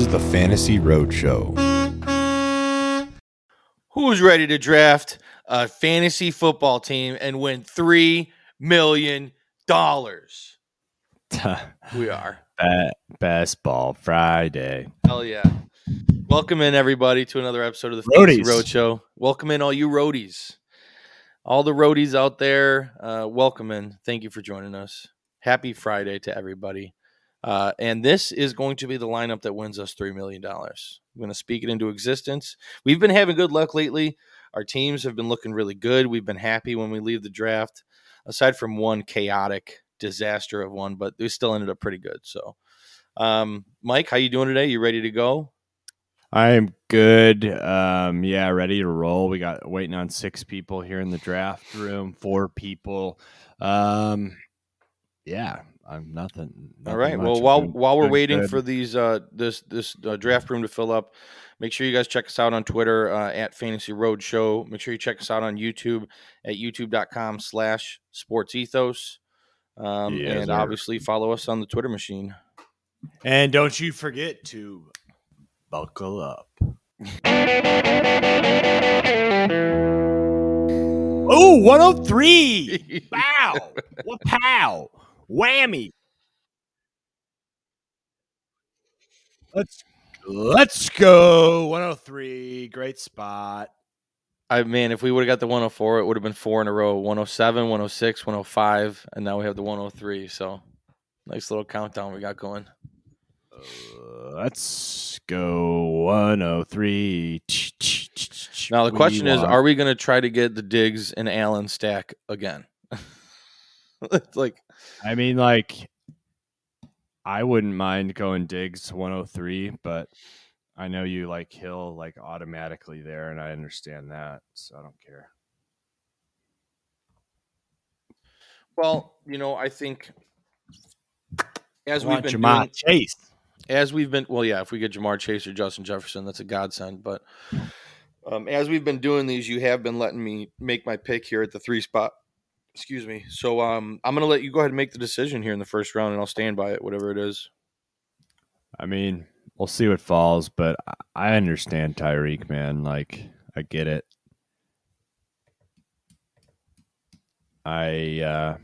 Is the Fantasy Roadshow. Who's ready to draft a fantasy football team and win three million dollars? We are. Be- Best Ball Friday. Hell yeah. Welcome in everybody to another episode of the Fantasy Roadshow. Welcome in all you roadies. All the roadies out there, uh, welcome in. Thank you for joining us. Happy Friday to everybody. Uh, and this is going to be the lineup that wins us $3 million. I'm going to speak it into existence. We've been having good luck lately. Our teams have been looking really good. We've been happy when we leave the draft, aside from one chaotic disaster of one, but we still ended up pretty good. So, um, Mike, how you doing today? You ready to go? I am good. Um, yeah, ready to roll. We got waiting on six people here in the draft room, four people. Um, yeah, I'm nothing. All nothing right. much. Well, while doing- while we're waiting good. for these uh this this uh, draft room to fill up, make sure you guys check us out on Twitter uh, at Fantasy Road Show. Make sure you check us out on YouTube at youtube.com/slash Sports Ethos, um, Yes, and sir. obviously follow us on the Twitter machine. and don't you forget to buckle up. Oh, 103. Wow. What pow. Whammy. Let's let's go. 103. Great spot. I man, if we would have got the 104, it would have been four in a row: 107, 106, 105, and now we have the 103. So, nice little countdown we got going. Uh, let's go 103. Now the question is, are we going to try to get the Diggs and Allen stack again? it's like I mean, like, I wouldn't mind going Diggs 103, but I know you like Hill like automatically there, and I understand that, so I don't care. Well, you know, I think as I we've been Ja'Marr doing, Chase. as we've been, well, yeah, if we get Ja'Marr Chase or Justin Jefferson, that's a godsend. But um, as we've been doing these, you have been letting me make my pick here at the three spot. Excuse me. So um, I'm going to let you go ahead and make the decision here in the first round, and I'll stand by it, whatever it is. I mean, we'll see what falls, but I- understand Tyreek, man. Like, I get it. I uh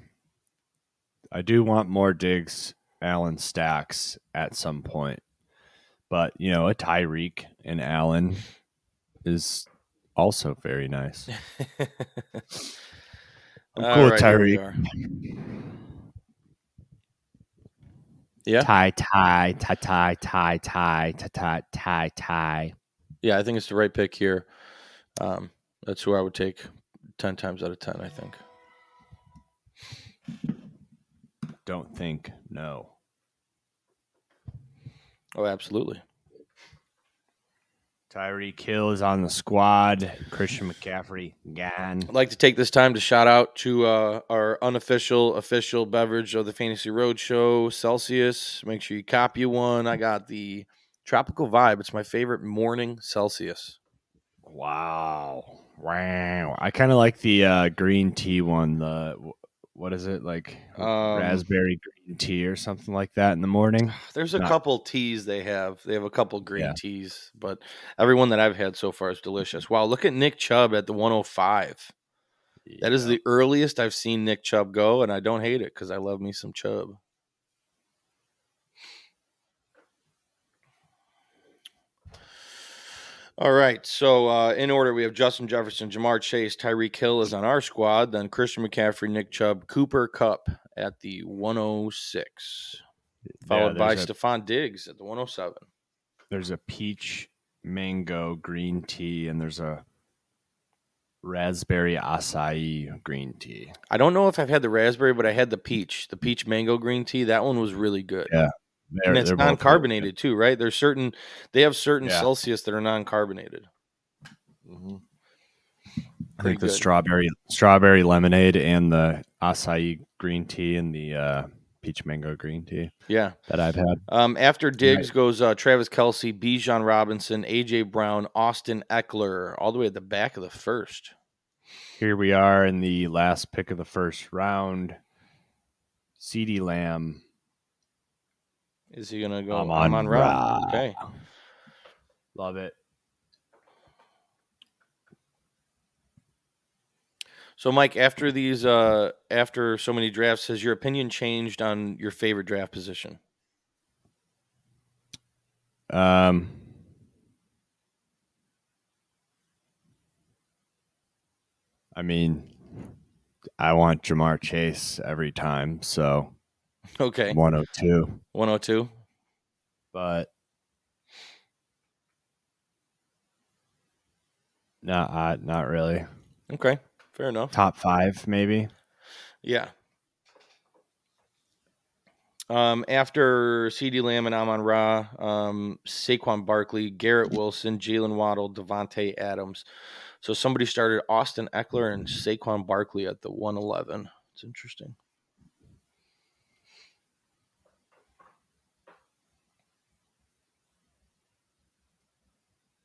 I do want more Diggs Allen stacks at some point. But, you know, a Tyreek and Allen is also very nice. I'm All cool with right, here Tyreek. Yeah, Tie, tie, tie, tie, tie, tie, tie, tie, tie, tie. yeah, I think it's the right pick here. Um, that's who I would take ten times out of ten. I think. Don't think no. Oh, absolutely. Tyreek Hill is on the squad. Christian McCaffrey gone. I'd like to take this time to shout out to uh, our unofficial, official beverage of the Fantasy Road Show, Celsius. Make sure you copy one. I got the Tropical Vibe. It's my favorite morning Celsius. Wow. Wow. I kind of like the uh, green tea one. The what is it like? Um, raspberry green tea or something like that in the morning. There's a Not- couple teas they have. They have a couple green Yeah. teas, but everyone that I've had so far is delicious. Wow, look at Nick Chubb at the 105. That is the earliest I've seen Nick Chubb go, and I don't hate it because I love me some Chubb. All right. So uh, in order, we have Justin Jefferson, Ja'Marr Chase, Tyreek Hill is on our squad. Then Christian McCaffrey, Nick Chubb, Cooper Kupp at the 106, followed Yeah, by a- Stefon Diggs at the 107. There's a peach mango green tea, and there's a raspberry acai green tea. I don't know if I've had the raspberry, but I had the peach, the peach mango green tea. That one was really good. Yeah, They're, and it's they're both really non-carbonated too, right? There's certain they have certain Yeah. Celsius that are non-carbonated. good. Mhm. I Pretty think the good. strawberry strawberry lemonade and the acai green tea and the uh, peach mango green tea Yeah. that I've had. Um, after Diggs goes uh, Travis Kelce, Bijan Robinson, AJ Brown, Austin Ekeler, all the way at the back of the first. Here we are in the last pick of the first round. CeeDee Lamb Is he gonna go Amon Amon Ra? Ra. Okay. Love it. So, Mike, after these, uh, after so many drafts, has your opinion changed on your favorite draft position? Um, I mean, I want Ja'Marr Chase every time, so Okay, 102. 102. But not uh, not really. Okay, fair enough. Top five, maybe. Yeah. Um, after CeeDee Lamb and Amon Ra, um, Saquon Barkley, Garrett Wilson, Jaylen Waddle, Davante Adams. So somebody started Austin Ekeler and Saquon Barkley at the 111. It's interesting.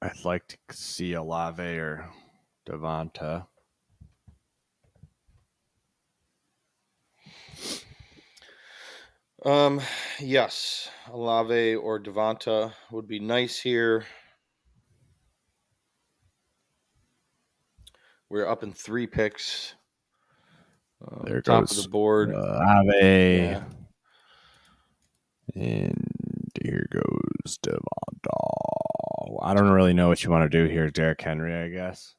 I'd like to see Olave or Devonta. Um, yes, Olave or Devonta would be nice here. We're up in three picks. Uh, There top goes, of the board. Olave. Yeah. And here goes Devonta. I don't really know what you want to do here, Derrick Henry, I guess.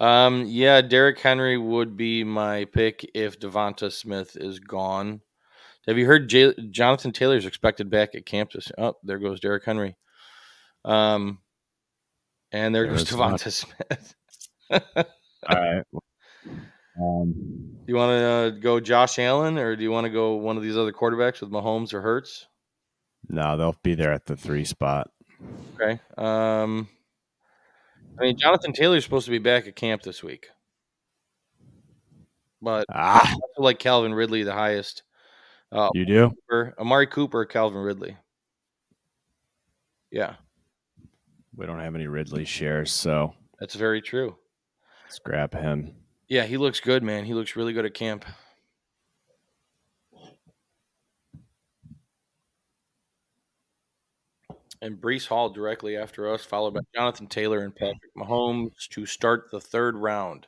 Um, yeah, Derrick Henry would be my pick if Devonta Smith is gone. Have you heard J- Jonathan Taylor's expected back at camp this? Oh, there goes Derrick Henry. Um, and there goes There's one. Devonta Smith. All right. Um, do you want to uh, go Josh Allen or do you want to go one of these other quarterbacks with Mahomes or Hurts? No, they'll be there at the three spot. Okay. Um, I mean, Jonathan Taylor's supposed to be back at camp this week, but Ah, I feel like Calvin Ridley the highest. Uh, you do? Cooper, Amari Cooper, Calvin Ridley. Yeah, We don't have any Ridley shares, so that's very true. let's grab him. Yeah, he looks good, man. He looks really good at camp. And Breece Hall directly after us, followed by Jonathan Taylor and Patrick Mahomes to start the third round.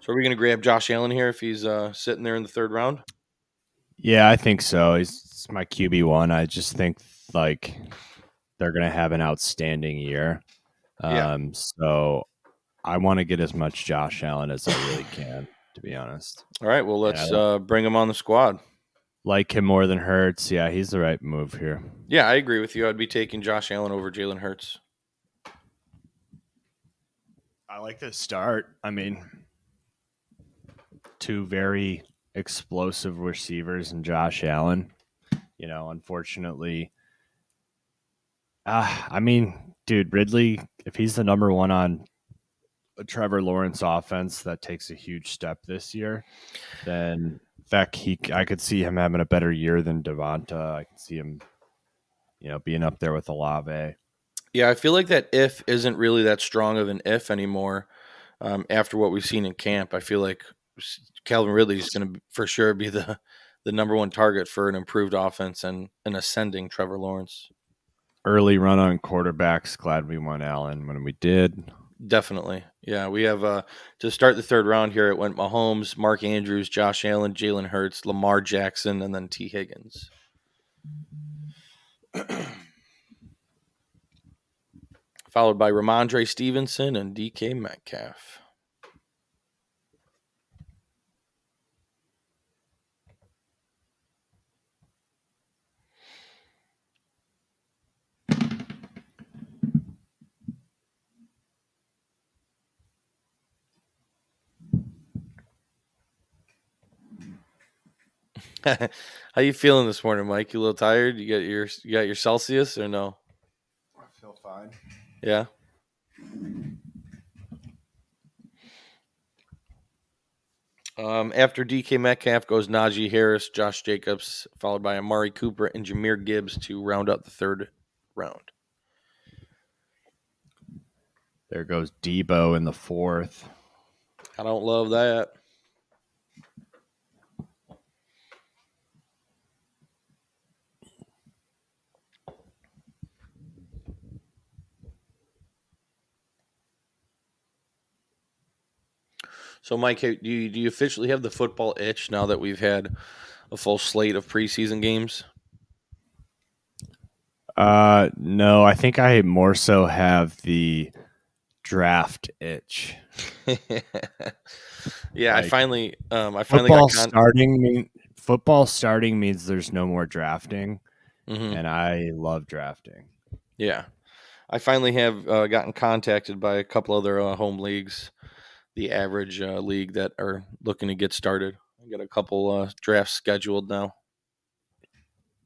So are we going to grab Josh Allen here if he's uh, sitting there in the third round? Yeah, I think so. He's it's my QB one. I just think like they're gonna have an outstanding year. Yeah. Um, so I want to get as much Josh Allen as I really can, to be honest. All right, well let's Yeah. uh, bring him on the squad. Like him more than Hurts. Yeah, he's the right move here. Yeah, I agree with you. I'd be taking Josh Allen over Jalen Hurts. I like the start. I mean, two very explosive receivers and Josh Allen. You know, unfortunately, uh, I mean, dude, Ridley, if he's the number one on a Trevor Lawrence offense that takes a huge step this year, then fact, he I could see him having a better year than Devonta. I could see him, you know, being up there with Olave. Yeah, I feel like that if isn't really that strong of an if anymore. Um, after what we've seen in camp, I feel like Calvin Ridley is going to for sure be the the number one target for an improved offense and an ascending Trevor Lawrence. Early run on quarterbacks. Glad we won Allen when we did. Definitely, yeah. We have uh, to start the third round here. It went Mahomes, Mark Andrews, Josh Allen, Jalen Hurts, Lamar Jackson, and then Tee Higgins. Followed by Rhamondre Stevenson and DK Metcalf. How you feeling this morning, Mike? You a little tired? You got your you got your Celsius or no? I feel fine. Yeah. Um, after DK Metcalf goes Najee Harris, Josh Jacobs, followed by Amari Cooper and Jahmyr Gibbs to round out the third round. There goes Deebo in the fourth. I don't love that. So, Mike, do you, do you officially have the football itch now that we've had a full slate of preseason games? Uh, no, I think I more so have the draft itch. yeah, I finally, um, I finally Football got con- starting mean football starting means there's no more drafting, Mhm. and I love drafting. Yeah, I finally have uh, gotten contacted by a couple other uh, home leagues, the average uh, league that are looking to get started. I got a couple uh, drafts scheduled now.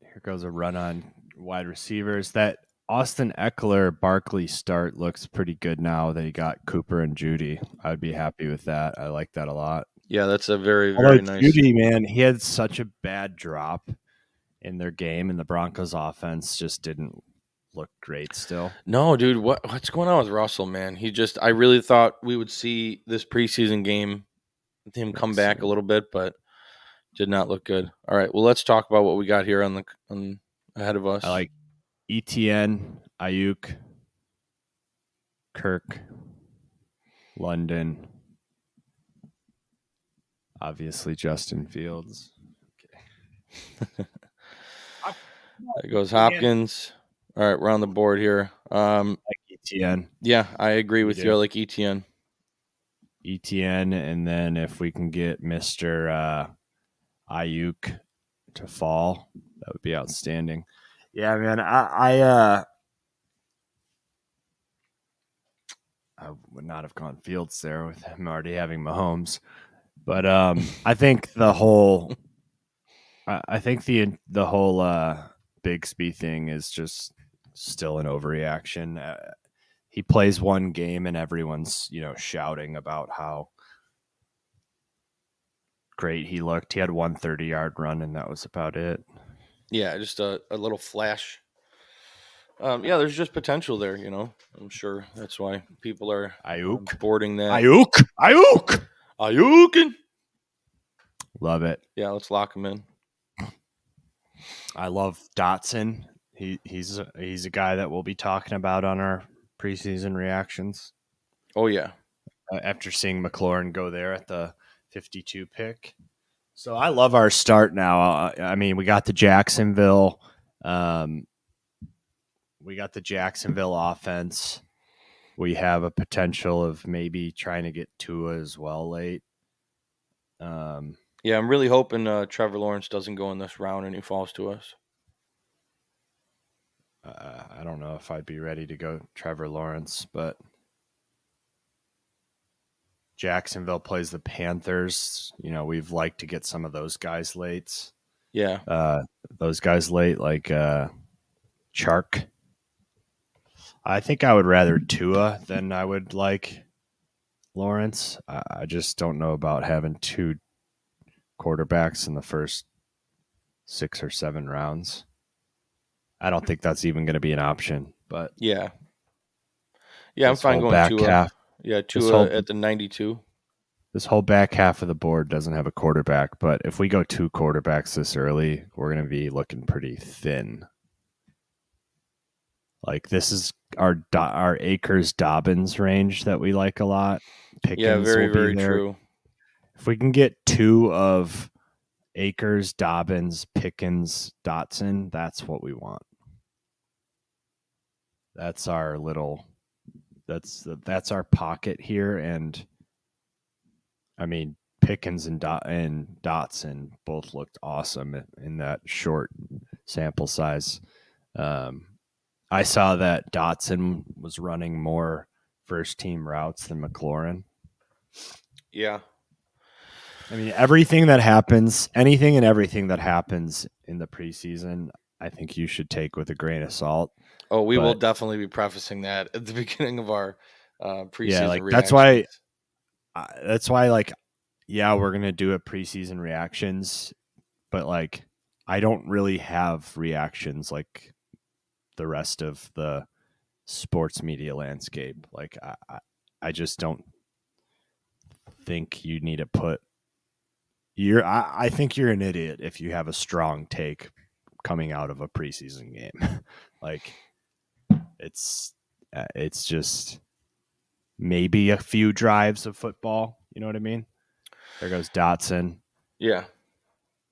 Here goes a run on wide receivers. That Austin Ekeler Barkley start looks pretty good now that he got Cooper and Jeudy. I'd be happy with that. I like that a lot. Yeah, that's a very Although very nice. Jeudy, man, he had such a bad drop in their game, and the Broncos offense just didn't look great still. No, dude, what what's going on with Russell, man? He just I really thought we would see this preseason game him come back a little bit, but did not look good. All right, well, let's talk about what we got here on the on ahead of us. I like ETN, Aiyuk, Kirk, London, obviously Justin Fields. Okay. there goes Hopkins. All right, we're on the board here. Um, Like ETN, yeah, I agree with you. I like ETN. ETN, and then if we can get Mister uh, Aiyuk to fall, that would be outstanding. Yeah, man, I, I uh, I would not have gone Fields there with him already having Mahomes, but um, I think the whole, I, I think the the whole uh, Bigsby thing is just still an overreaction. Uh, he plays one game and everyone's you know shouting about how great he looked. He had one 30 yard run and that was about it. Yeah, just a, a little flash. Um, yeah, there's just potential there. You know, I'm sure that's why people are Aiyuk, boarding that. Aiyuk, Aiyuk. Aiyuk. Love it. Yeah, let's lock him in. I love Dotson. He he's a, he's a guy that we'll be talking about on our preseason reactions. Oh yeah, uh, after seeing McLaurin go there at the 52 pick. So I love our start now. Uh, I mean, we got the Jacksonville, um, we got the Jacksonville offense. We have a potential of maybe trying to get Tua as well late. Um, yeah. I'm really hoping uh, Trevor Lawrence doesn't go in this round and he falls to us. Uh, I don't know if I'd be ready to go Trevor Lawrence, but Jacksonville plays the Panthers. You know, we've liked to get some of those guys late. Yeah, uh, those guys late, like uh, Chark. I think I would rather Tua than I would like Lawrence. I, I just don't know about having two quarterbacks in the first six or seven rounds. I don't think that's even going to be an option. But yeah, yeah. I'm fine going Tua. half, Yeah, Tua at the 92. this whole back half of the board doesn't have a quarterback. But if we go two quarterbacks this early, we're going to be looking pretty thin. Like this is our our Akers Dobbins range that we like a lot. Pickens Yeah, very very there. true. If we can get two of Akers, Dobbins, Pickens, Dotson, that's what we want. That's our little. That's that's our pocket here, and I mean Pickens and Dot and Dotson both looked awesome in- that short sample size. Um, I saw that Dotson was running more first team routes than McLaurin. Yeah, I mean, everything that happens, anything and everything that happens in the preseason, I think you should take with a grain of salt. Oh, we will definitely be prefacing that at the beginning of our uh, preseason. like, that's why-. I, that's why, like, yeah, we're gonna do a preseason reactions, but like, I don't really have reactions like the rest of the sports media landscape. Like, I, I, I just don't think you need to put. You're, I, I think you're an idiot if you have a strong take coming out of a preseason game. like, it's, uh, it's just maybe a few drives of football. You know what I mean? There goes Dotson. Yeah.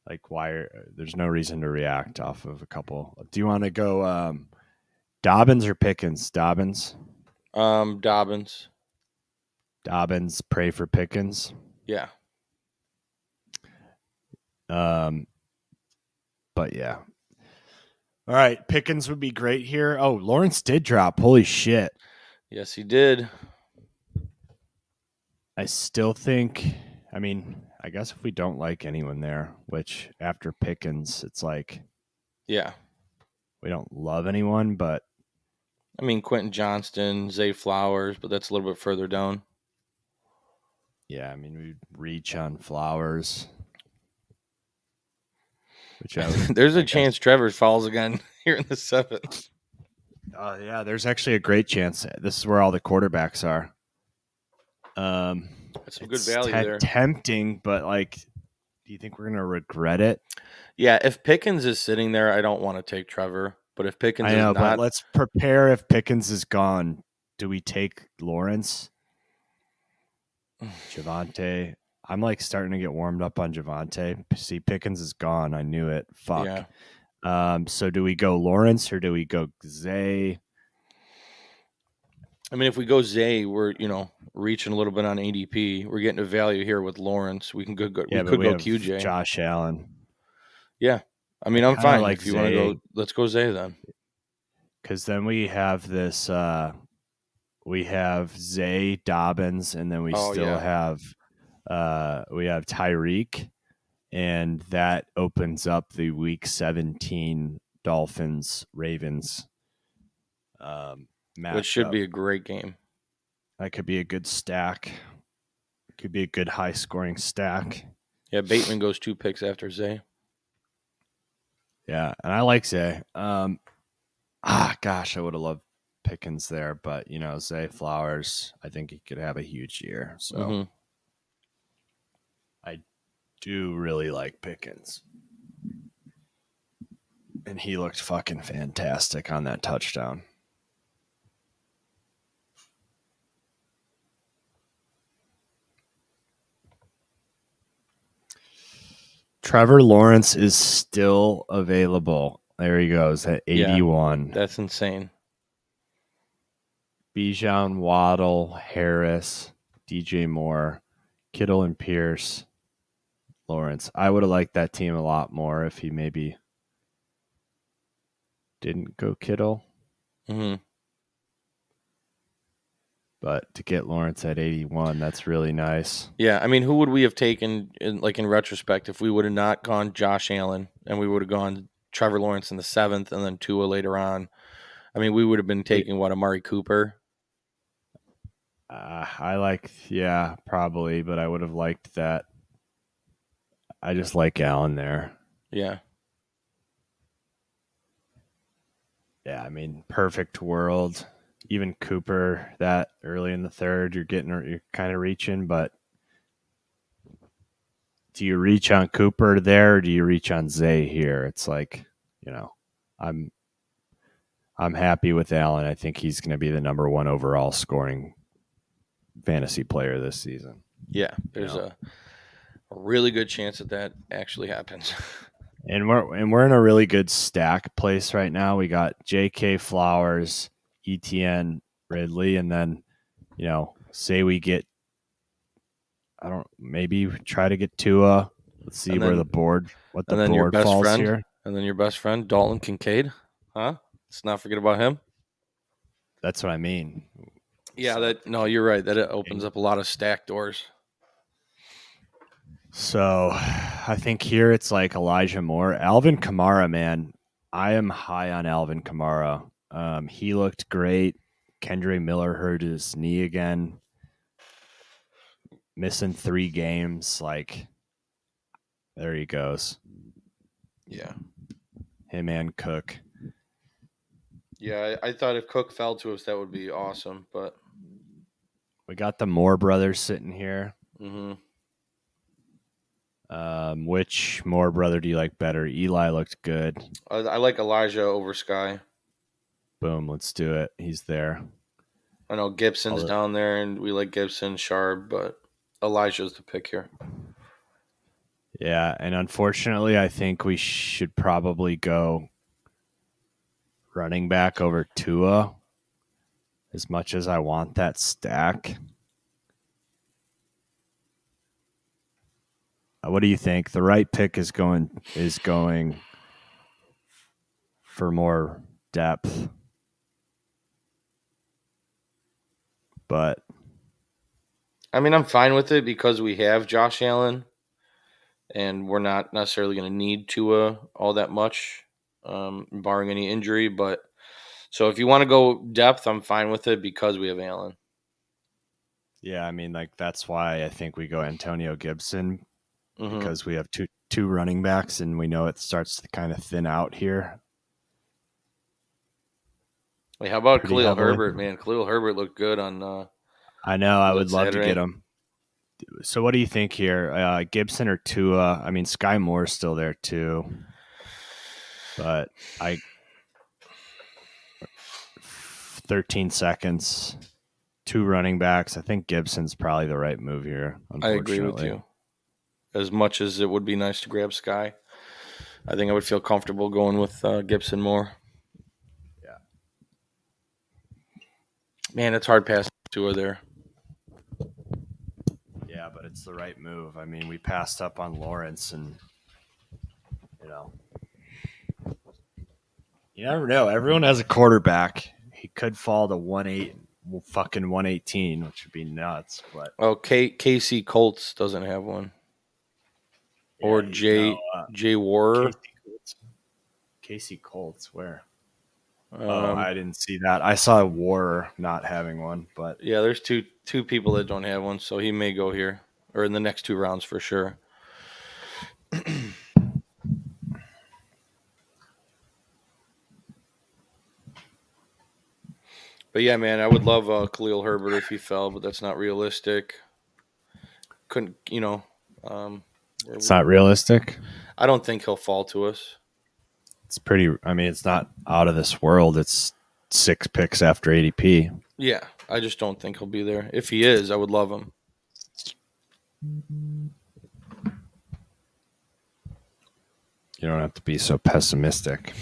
Like, why? Are, there's no reason to react off of a couple. Do you want to go um, Dobbins or Pickens? Dobbins. Um, Dobbins. Dobbins. Pray for Pickens. Yeah. Um, but yeah. All right, Pickens would be great here. Oh, Lawrence did drop. Holy shit! Yes, he did. I still think. I mean, I guess if we don't like anyone there, which after Pickens, it's like Yeah. we don't love anyone, but I mean, Quentin Johnston, Zay Flowers, but that's a little bit further down. yeah, I mean, we'd reach on Flowers. Which I would, There's I a guess- chance Trevor falls again here in the seventh. Uh, yeah, there's actually a great chance. This is where all the quarterbacks are. Um, That's some good value te- there. Tempting, but like, do you think we're gonna regret it? Yeah, if Pickens is sitting there, I don't want to take Trevor. But if Pickens I know, is but let's prepare. If Pickens is gone, do we take Lawrence, Javonte? I'm like starting to get warmed up on Javonte. See, Pickens is gone. I knew it. Fuck. yeah, Um, so do we go Lawrence or do we go Zay? I mean, if we go Zay, we're you know reaching a little bit on ADP. We're getting a value here with Lawrence. We can go. go Yeah, we could we go QJ. Josh Allen. Yeah, I mean, I'm kinda fine. like if you want to go, let's go Zay then. because then we have this uh we have Zay Dobbins and then we Oh, still yeah. have uh we have Tyreek and that opens up the week 17 Dolphins Ravens um Which should be a great game. that could be a good stack could be a good high scoring stack Yeah, Bateman goes two picks after Zay. yeah and I like Zay um ah gosh I would have loved Pickens there but you know Zay Flowers I think he could have a huge year so Mhm. Do really like Pickens. And he looked fucking fantastic on that touchdown. Trevor Lawrence is still available. There he goes at Yeah. 81. That's insane. Bijan, Waddle, Harris, DJ Moore, Kittle, and Pierce, Lawrence. I would have liked that team a lot more if he maybe didn't go Kittle. hmm But to get Lawrence at 81, that's really nice. Yeah, I mean, who would we have taken in like in retrospect if we would have not gone Josh Allen and we would have gone Trevor Lawrence in the seventh and then Tua later on? I mean, we would have been taking what Amari Cooper. Uh, I like, yeah, probably, but I would have liked that. I just like Allen there. Yeah, Yeah, I mean, perfect world. Even Cooper that early in the third, you're getting you're kind of reaching, but do you reach on Cooper there or do you reach on Zay here? It's like, you know, I'm I'm happy with Allen. I think he's going to be the number one overall scoring fantasy player this season. yeah. There's Yeah. a, a really good chance that that actually happens. And we're and we're in a really good stack place right now. We got J.K. Flowers, ETN Ridley, and then you know, say we get, I don't maybe try to get Tua. Let's see And where the board what the and then your board best falls friend? here. and then your best friend Dalton Kincaid, huh? Let's not forget about him. That's what I mean. Yeah, that no, you're right. That it opens up a lot of stack doors. So I think here it's like Elijah Moore, Alvin Kamara, man. I am high on Alvin Kamara. Um, he looked great. Kendre Miller hurt his knee again, missing three games. Like, there he goes. Yeah, Him and Cook. yeah. I, I thought if Cook fell to us, that would be awesome. But We got the Moore brothers sitting here. hmm Um, which more brother do you like better? Eli looked good. I, I like Elijah over Skyy. Boom, let's do it. He's there. I know Gibson's Although- down there, and we like Gibson, Sharp, but Elijah's the pick here. Yeah, and unfortunately, I think we should probably go running back over Tua. As much as I want that stack, what do you think? The right pick is going is going for more depth, but I mean, I'm fine with it because we have Josh Allen, and we're not necessarily going to need Tua all that much, um, barring any injury. But so if you want to go depth, I'm fine with it because we have Allen. yeah, I mean, like that's why I think we go Antonio Gibson Mhm. because we have two two running backs, and we know it starts to kind of thin out here. Wait, how about pretty Khalil heavily. Herbert? Man, Khalil Herbert looked good on. Uh, I know. I would love to get him. So, what do you think here? Uh, Gibson or Tua? I mean, Skyy Moore's still there too, but I. 13 seconds, two running backs. I think Gibson's probably the right move here. I agree with you. As much as it would be nice to grab Skyy, I think I would feel comfortable going with uh, Gibson more. Yeah. Man, it's hard passing Tua there. Yeah, but it's the right move. I mean, we passed up on Lawrence, and you know, you never know. Everyone has a quarterback. He could fall to one eight, fucking one eighteen, which would be nuts. But Oh, K- KC Colts doesn't have one. Or Yeah, Jay no, uh, Jay Warer. Casey Colts. Where? Um, oh, I didn't see that. I saw War not having one, but yeah, there's two two people that don't have one, so he may go here or in the next two rounds for sure. But yeah, man, I would love uh, Khalil Herbert if he fell, but that's not realistic. Couldn't you know? Um, it's not realistic. I don't think he'll fall to us. It's pretty. I mean, it's not out of this world. It's six picks after ADP. Yeah, I just don't think he'll be there. If he is, I would love him. You don't have to be so pessimistic.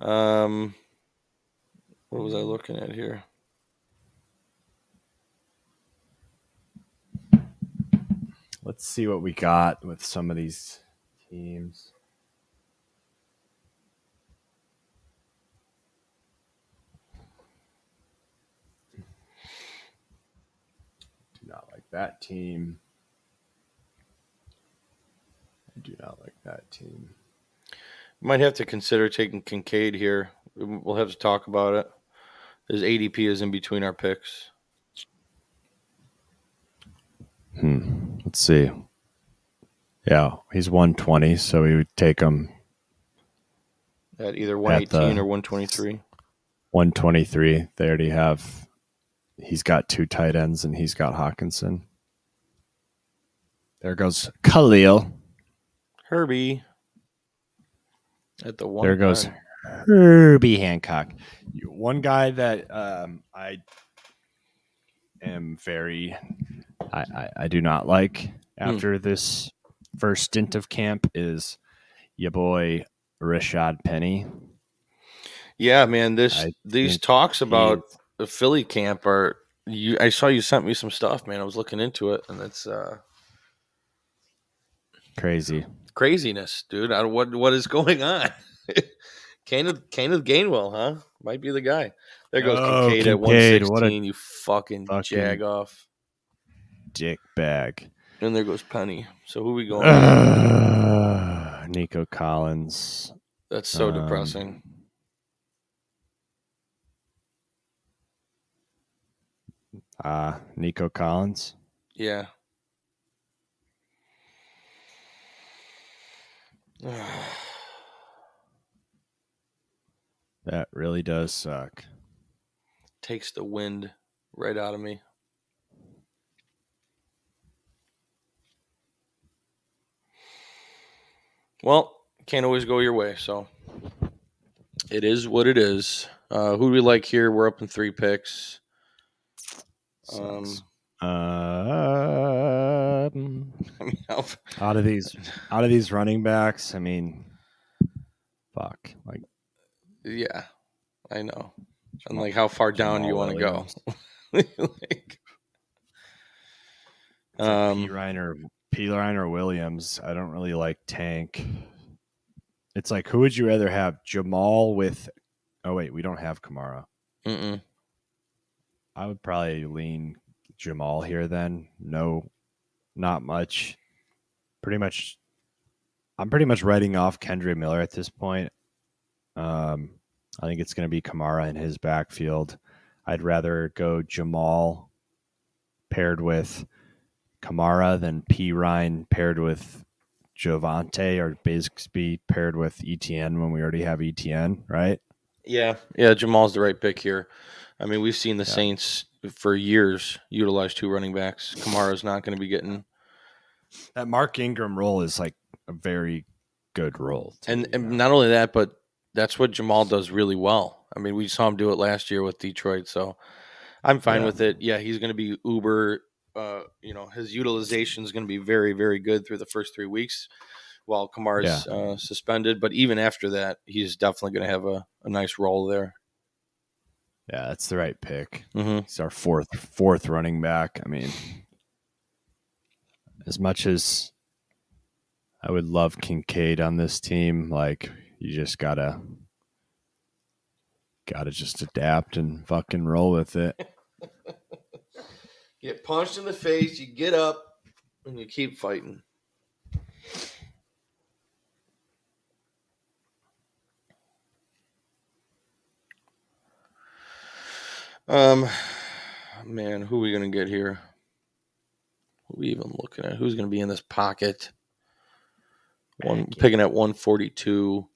Um, what was I looking at here? Let's see what we got with some of these teams. Do not like that team. I do not like that team. Might have to consider taking Kincaid here. We'll have to talk about it. His ADP is in between our picks. Hmm. Let's see. Yeah, he's 120, so we would take him At either 118 the- or 123. 123. They already have. He's got two tight ends, and he's got Hockenson. There goes Khalil. Herbie. At the one. There goes time. Herbie Hancock. One guy that um, I am very, I, I, I do not like after this first stint of camp is your boy Rashaad Penny. Yeah, man. This I these talks about the Philly camp are. You, I saw you sent me some stuff, man. I was looking into it, and it's uh, crazy. Craziness, dude. I, what what is going on? Kenneth Kenneth Gainwell, huh? Might be the guy. There goes Oh, Kincaid at one Kincaid, what a sixteen. You fucking, fucking- jag off. Dick bag. And there goes Penny. So who we going? Uh, Nico Collins. That's so um, depressing. Uh, Nico Collins. Yeah. That really does suck. Takes the wind right out of me. Well, can't always go your way, so it is what it is. Uh, who do we like here? We're up in three picks. Um, Sucks. Um, Mean, out of these, out of these running backs, I mean, fuck, like yeah, I know. And like, how far down do you want to go? Like, like um, P. Reiner, P. Reiner Williams. I don't really like Tank. It's like, who would you rather have, Jamaal with? Oh wait, we don't have Kamara. mm-mm. I would probably lean Jamaal here. Then no, not much. Pretty much, I'm pretty much writing off Kendre Miller at this point. Um, I think it's going to be Kamara in his backfield. I'd rather go Jamaal paired with Kamara than P. Ryan paired with Javonte or Bigsby paired with ETN when we already have ETN, right? Yeah, yeah, Jamaal's the right pick here. I mean, we've seen the Yeah. Saints for years utilize two running backs. Kamara's not going to be getting, That Mark Ingram role is like a very good role. and, and not only that, but that's what Jamal does really well. I mean, we saw him do it last year with Detroit, so I'm fine Yeah. with it. Yeah, he's going to be uber. Uh, you know, his utilization is going to be very, very good through the first three weeks, while Kamara's uh, suspended. But even after that, he's definitely going to have a, a nice role there. yeah, that's the right pick. hmm He's our fourth fourth running back. I mean, as much as I would love Kincaid on this team, like you just gotta gotta just adapt and fucking roll with it. Get punched in the face, you get up, and you keep fighting. Um, man, who are we gonna get here? Who are we even looking at? Who's gonna be in this pocket? One picking at one forty two.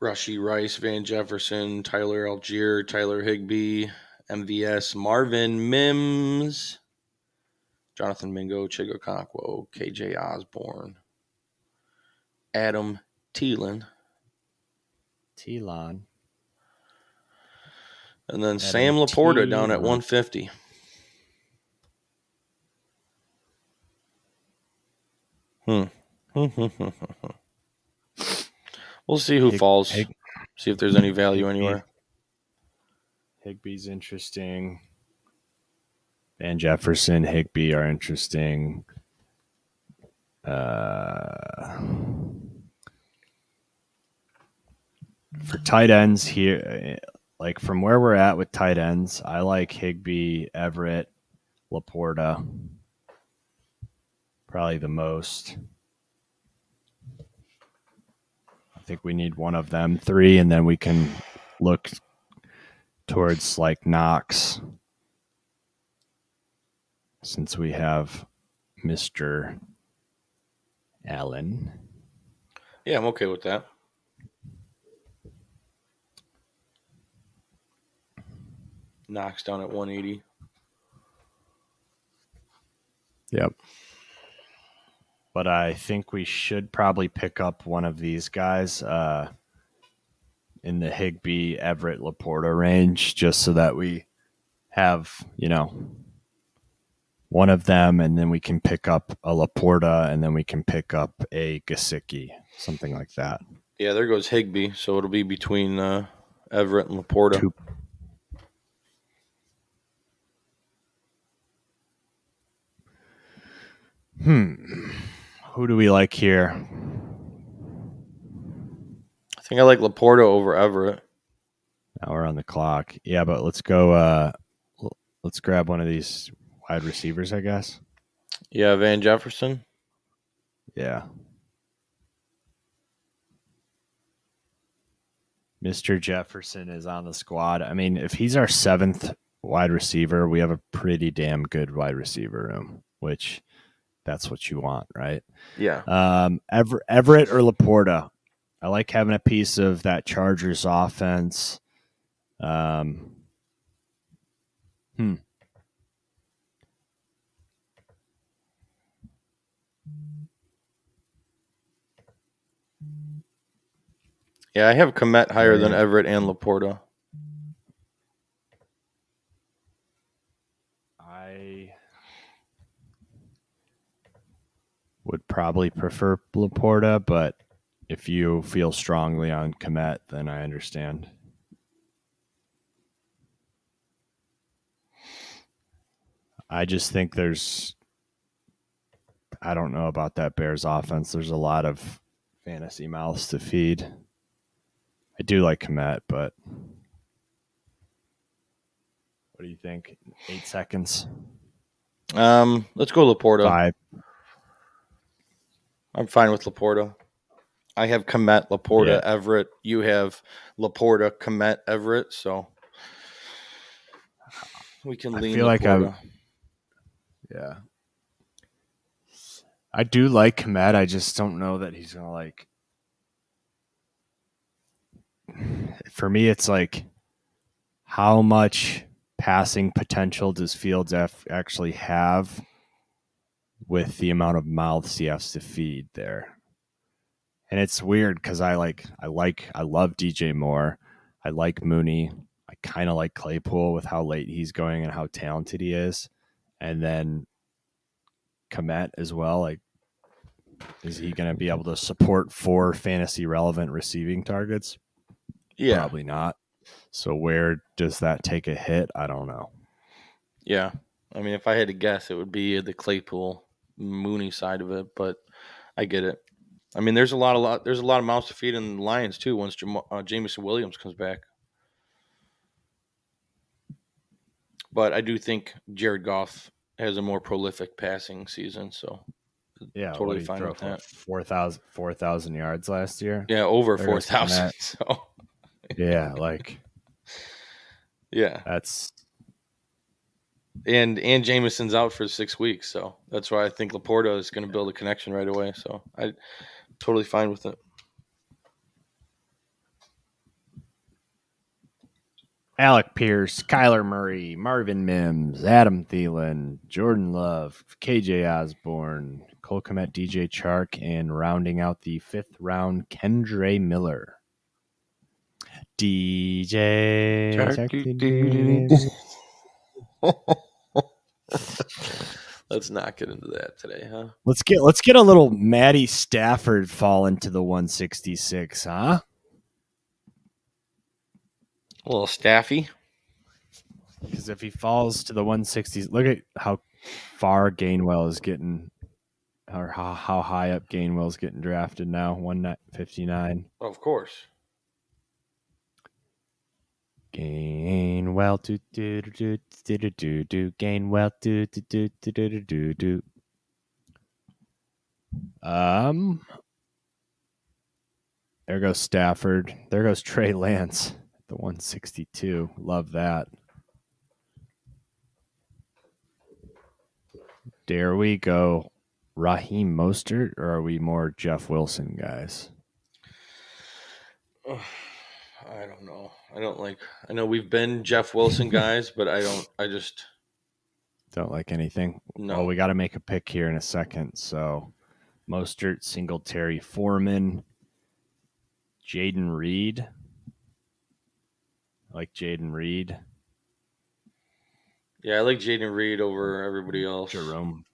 Rashee Rice, Van Jefferson, Tyler Allgeier, Tyler Higbee, MVS, Marvin Mims, Jonathan Mingo, Chig Okonkwo, KJ Osborn, Adam Thielen, Telon. and then Adam Sam Laporta down at 150. Hmm. we'll see who Hig- falls. Hig- see if there's any value anywhere. Higbee's interesting. Van Jefferson, Higbee are interesting. Uh, for tight ends here, like from where we're at with tight ends, I like Higbee, Everett, Laporta, probably the most. I think we need one of them three, and then we can look towards like Knox since we have Mr. Allen. Yeah, I'm okay with that. Knox down at 180. Yep. But I think we should probably pick up one of these guys uh, in the Higbee Everett Laporta range just so that we have, you know, one of them and then we can pick up a Laporta and then we can pick up a Gesicki, something like that. Yeah, there goes Higbee. So it'll be between uh, Everett and Laporta. Two- Hmm. Who do we like here? I think I like Laporta over Everett. Now we're on the clock. Yeah, but let's go. Uh, let's grab one of these wide receivers, I guess. Yeah, Van Jefferson. Yeah. Mr. Jefferson is on the squad. I mean, if he's our seventh wide receiver, we have a pretty damn good wide receiver room, which that's what you want, right? Yeah. Um, Ever- Everett or Laporta. I like having a piece of that Chargers offense. Um, hmm. Yeah, I have Kmet higher than Everett and Laporta. I would probably prefer Laporta, but if you feel strongly on Kmet, then I understand. I just think there's I don't know about that Bears offense. There's a lot of fantasy mouths to feed. I do like Kmet, but what do you think? Eight seconds? Um, let's go Laporta. Five. I'm fine with Laporta. I have Kmet, Laporta, Yeah. Everett. You have Laporta, Kmet, Everett. So we can lean. I feel like I- Laporta. Yeah. I do like Kmet. I just don't know that he's gonna like. For me, it's like, how much passing potential does Fields af- actually have with the amount of mouths he has to feed there? And it's weird because I like, I like, I love DJ Moore. I like Mooney. I kind of like Claypool with how late he's going and how talented he is and then Kmet as well. Like, is he going to be able to support four fantasy relevant receiving targets? Yeah, Probably not. So where does that take a hit? I don't know. yeah. I mean, if I had to guess, it would be the Claypool Mooney side of it, but I get it. I mean, there's a lot of lot. There's a lot of mouths to feed in the Lions too. Once Jam- uh, Jameson Williams comes back, but I do think Jared Goff has a more prolific passing season. So Yeah, Totally fine with that. 4,000 4,000 yards last year. yeah, over There four goes So Yeah, like yeah, that's and and Jameson's out for six weeks, so that's why I think Laporta is going to build a connection right away. So I totally fine with it. Alec Pierce, Kyler Murray, Marvin Mims, Adam Thielen, Jordan Love, KJ Osborn, Cole Kmet, DJ Chark, and rounding out the fifth round, Kendre Miller. DJ. Let's not get into that today, huh? Let's get let's get a little Maddie Stafford fall into the 166, huh? A little staffy. Because if he falls to the 160s, look at how far Gainwell is getting, or how, how high up Gainwell is getting drafted now. 159. Of course. Gainwell, do do do do do do do. Gainwell, do do do do do do do. Um, there goes Stafford. There goes Trey Lance, at the 162. Love that. Dare we go Raheem Mostert, or are we more Jeff Wilson guys? I don't know. I don't like. I know we've been Jeff Wilson guys, but I don't. I just Don't like anything. no. Well, we got to make a pick here in a second. So, Mostert, Singletary, Foreman, Jayden Reed. I like Jayden Reed, yeah, I like Jayden Reed over everybody else. Jerome.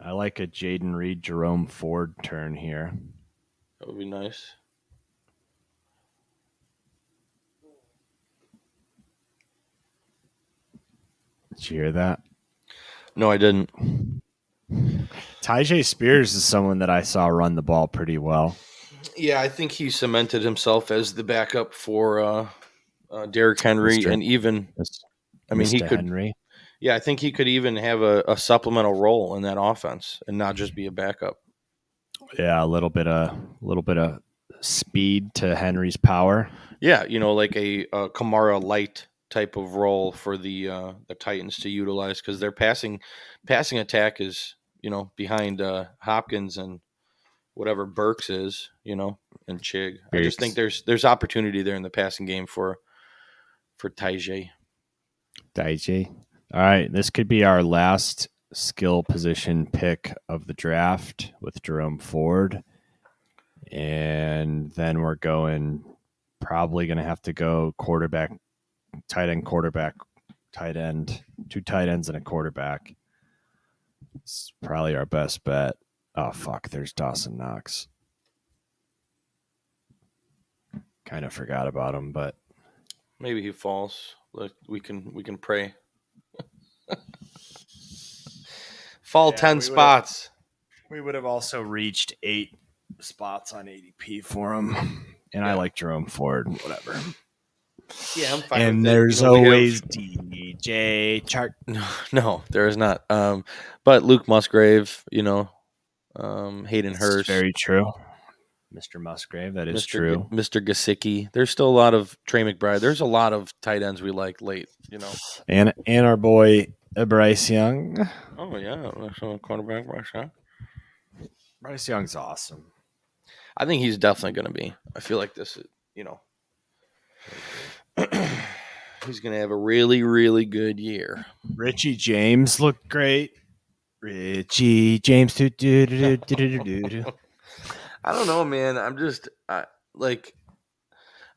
I like a Jayden Reed, Jerome Ford turn here. That would be nice. Did you hear that? No, I didn't. Tyjae Spears is someone that I saw run the ball pretty well. Yeah, I think he cemented himself as the backup for uh, uh, Derrick Henry, Mr. and even I mean he could. Henry. Yeah, I think he could even have a, a supplemental role in that offense and not just be a backup. Yeah, a little bit of a little bit of speed to Henry's power. Yeah, you know, like a, a Kamara light type of role for the uh, the Titans to utilize because their passing passing attack is you know behind uh, Hopkins and whatever Burks is, you know, and Chig. I just think there's there's opportunity there in the passing game for for Tajay. Daichi. All right, this could be our last skill position pick of the draft with Jerome Ford. And then we're going probably going to have to go quarterback, tight end, quarterback, tight end, two tight ends and a quarterback. It's probably our best bet. Oh fuck, there's Dawson Knox. Kind of forgot about him, but Maybe he falls. Like we can we can pray. Fall Yeah, ten we spots. we would have also reached eight spots on ADP for him. And I like Jerome Ford, whatever. Yeah, I'm fine. And with there's You know, we have- always DJ Chark. No, no, there is not. Um, but Luke Musgrave, you know, um, Hayden Hurst, Very true. Mr. Musgrave, that is Mr. true. G- Mr. Gesicki. There's still a lot of Trey McBride. There's a lot of tight ends we like late. You know. And and our boy uh, Bryce Young. Oh yeah, that's a quarterback rush. Bryce Young's awesome. I think he's definitely going to be. I feel like this is, you know, he's going to have a really, really good year. Richie James looked great. Richie James. Do, do, do, do, do, do. I don't know, man. I'm just I, like,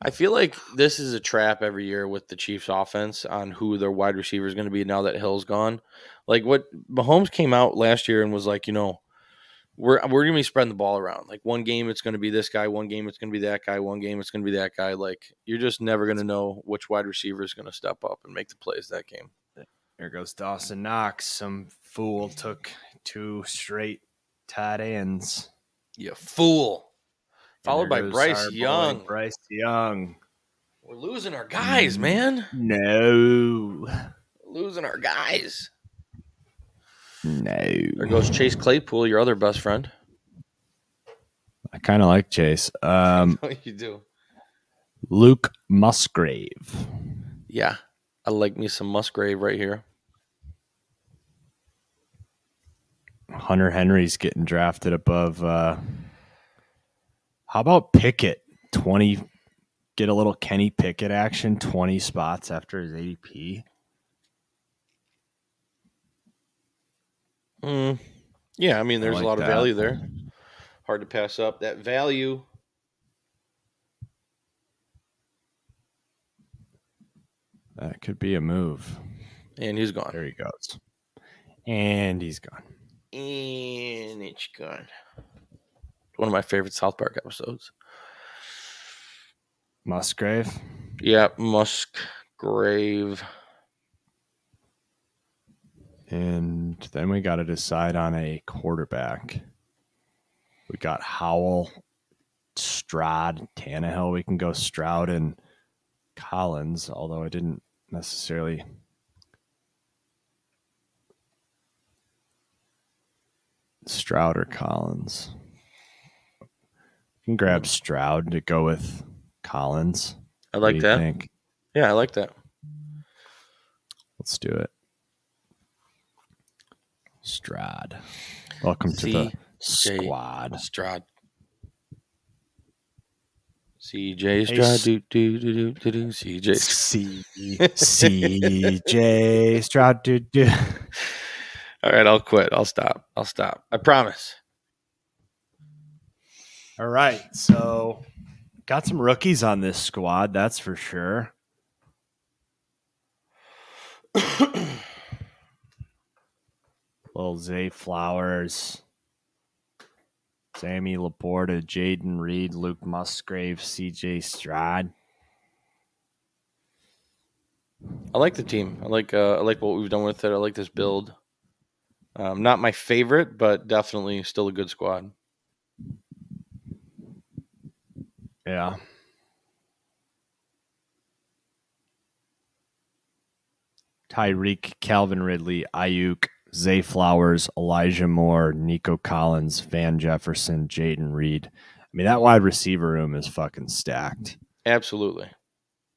I feel like this is a trap every year with the Chiefs' offense on who their wide receiver is going to be now that Hill's gone. Like what Mahomes came out last year and was like, you know, we're we're going to be spreading the ball around. Like one game it's going to be this guy, one game it's going to be that guy, one game it's going to be that guy. Like you're just never going to know which wide receiver is going to step up and make the plays that game. There goes Dawson Knox. Some fool took two straight tight ends. You fool. Followed by Bryce Young. Bryce Young. We're losing our guys, Mm. man. No. Losing our guys. No. There goes Chase Claypool, your other best friend. I kind of like Chase. Um, you do. Luke Musgrave. Yeah. I like me some Musgrave right here. Hunter Henry's getting drafted above. Uh, how about Pickett? 20. Get a little Kenny Pickett action, 20 spots after his ADP. Mm, yeah, I mean, I there's like a lot that. of value there. Hard to pass up. That value. That could be a move. And he's gone. There he goes. And he's gone. And it's gone. One of my favorite South Park episodes. Musgrave. Yeah, Musgrave. And then we got to decide on a quarterback. We got Howell, Stroud, Tannehill. We can go Stroud and Collins, although I didn't necessarily. Stroud or Collins. We can grab hmm. Stroud to go with Collins. I like that. think? Yeah, I like that. Let's do it. Strad. Welcome to the C.J. squad. Strad. CJ Hey, Strad. S- Do, do, do, do, do, do. CJ. C C J Stroud. Do, do. All right, I'll quit. I'll stop. I'll stop. I promise. All right, so got some rookies on this squad. That's for sure. Little Zay Flowers, Sammy Laporta, Jayden Reed, Luke Musgrave, C.J. Stroud. I like the team. I like uh, I like what we've done with it. I like this build. Um, not my favorite, but definitely still a good squad. Yeah. Tyreek, Calvin Ridley, Aiyuk, Zay Flowers, Elijah Moore, Nico Collins, Van Jefferson, Jayden Reed. I mean, that wide receiver room is fucking stacked. Absolutely.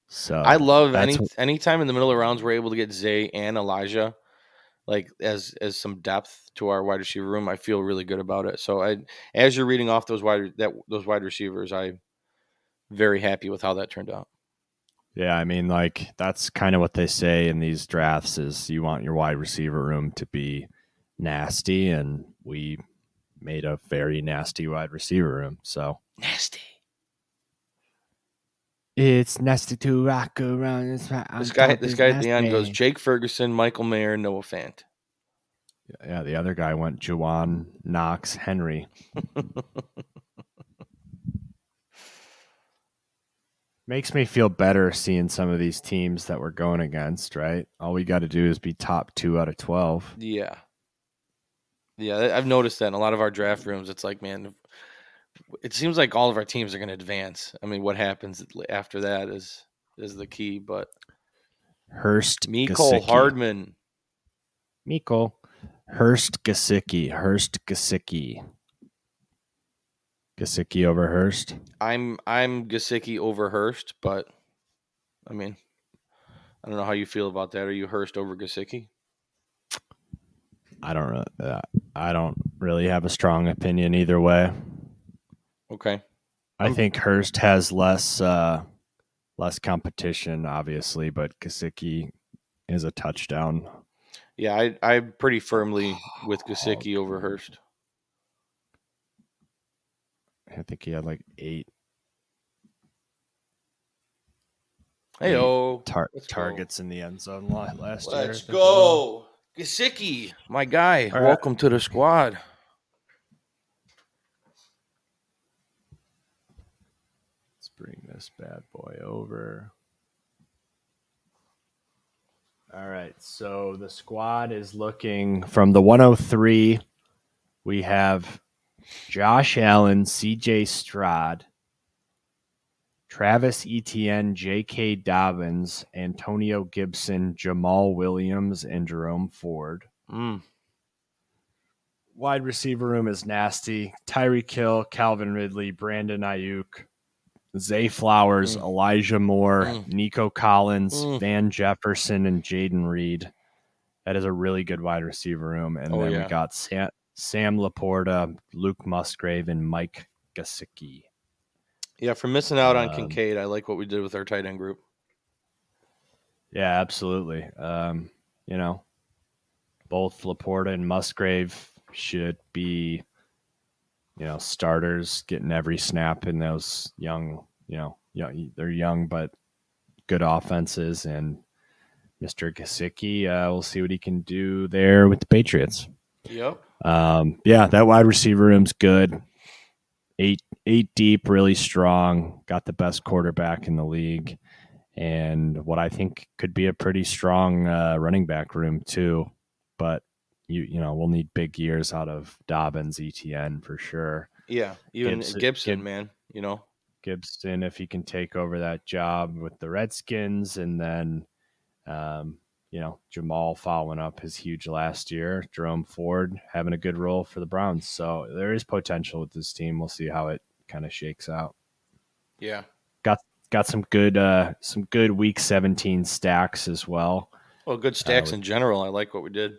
So I love any what- anytime in the middle of rounds we're able to get Zay and Elijah, like as as some depth to our wide receiver room. I feel really good about it. So I, as you're reading off those wide that those wide receivers, I very happy with how that turned out. Yeah, I mean, like that's kind of what they say in these drafts is you want your wide receiver room to be nasty, and we made a very nasty wide receiver room. So Nasty. it's nasty to rock around. This guy, this guy at the end goes Jake Ferguson, Michael Mayer, Noah Fant. Yeah, the other guy went Juwan Knox Henry. Makes me feel better seeing some of these teams that we're going against, right? All we got to do is be top two out of 12. Yeah. Yeah, I've noticed that in a lot of our draft rooms. It's like, man, it seems like all of our teams are going to advance. I mean, what happens after that is is the key. But Hurst, Miko Hardman, Miko, Hurst, Gesicki, Hurst, Gesicki. Gesicki over Hurst. I'm I'm Gesicki over Hurst, but I mean, I don't know how you feel about that. Are you Hurst over Gesicki? I don't know. Uh, I don't really have a strong opinion either way. Okay. I I'm- think Hurst has less uh, less competition, obviously, but Gesicki is a touchdown. Yeah, I I'm pretty firmly with Gesicki over Hurst. I think he had like eight Hey oh, tar- Let's go. targets in the end zone la- last year. Let's go, Gesicki, my guy. All right. Welcome to the squad. Let's bring this bad boy over. All right, so the squad is looking from the 103. We have Josh Allen, CJ Stroud, Travis Etienne, J.K. Dobbins, Antonio Gibson, Jamaal Williams, and Jerome Ford. Mm. Wide receiver room is nasty. Tyreek Hill, Calvin Ridley, Brandon Aiyuk, Zay Flowers, Mm. Elijah Moore, Mm. Nico Collins, Mm. Van Jefferson, and Jayden Reed. That is a really good wide receiver room. And Oh, then yeah. we got Sam, Sam Laporta, Luke Musgrave, and Mike Gesicki. Yeah, for missing out on Um, Kincaid, I like what we did with our tight end group. Yeah, absolutely. Um, you know, both Laporta and Musgrave should be, you know, starters getting every snap in those young, you know, young, they're young but good offenses. And Mr. Gesicki, uh, we'll see what he can do there with the Patriots. Yep. Um, yeah, that wide receiver room's good. Eight eight deep, really strong. Got the best quarterback in the league, and what I think could be a pretty strong uh, running back room too. But you you know we'll need big years out of Dobbins, ETN for sure. Yeah, even Gibson- Gibson, Gib- man. You know, Gibson if he can take over that job with the Redskins, and then um, you know Jamaal following up his huge last year. Jerome Ford having a good role for the Browns, so there is potential with this team. We'll see how it kind of shakes out. yeah. Got got some good uh, some good Week 17 stacks as well. Well, good stacks with- in general. I like what we did.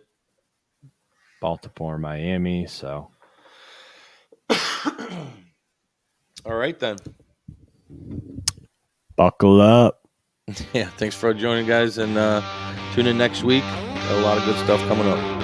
Baltimore, Miami. So All right then. buckle up. Yeah, thanks for joining, guys, and uh, tune in next week. A lot of good stuff coming up.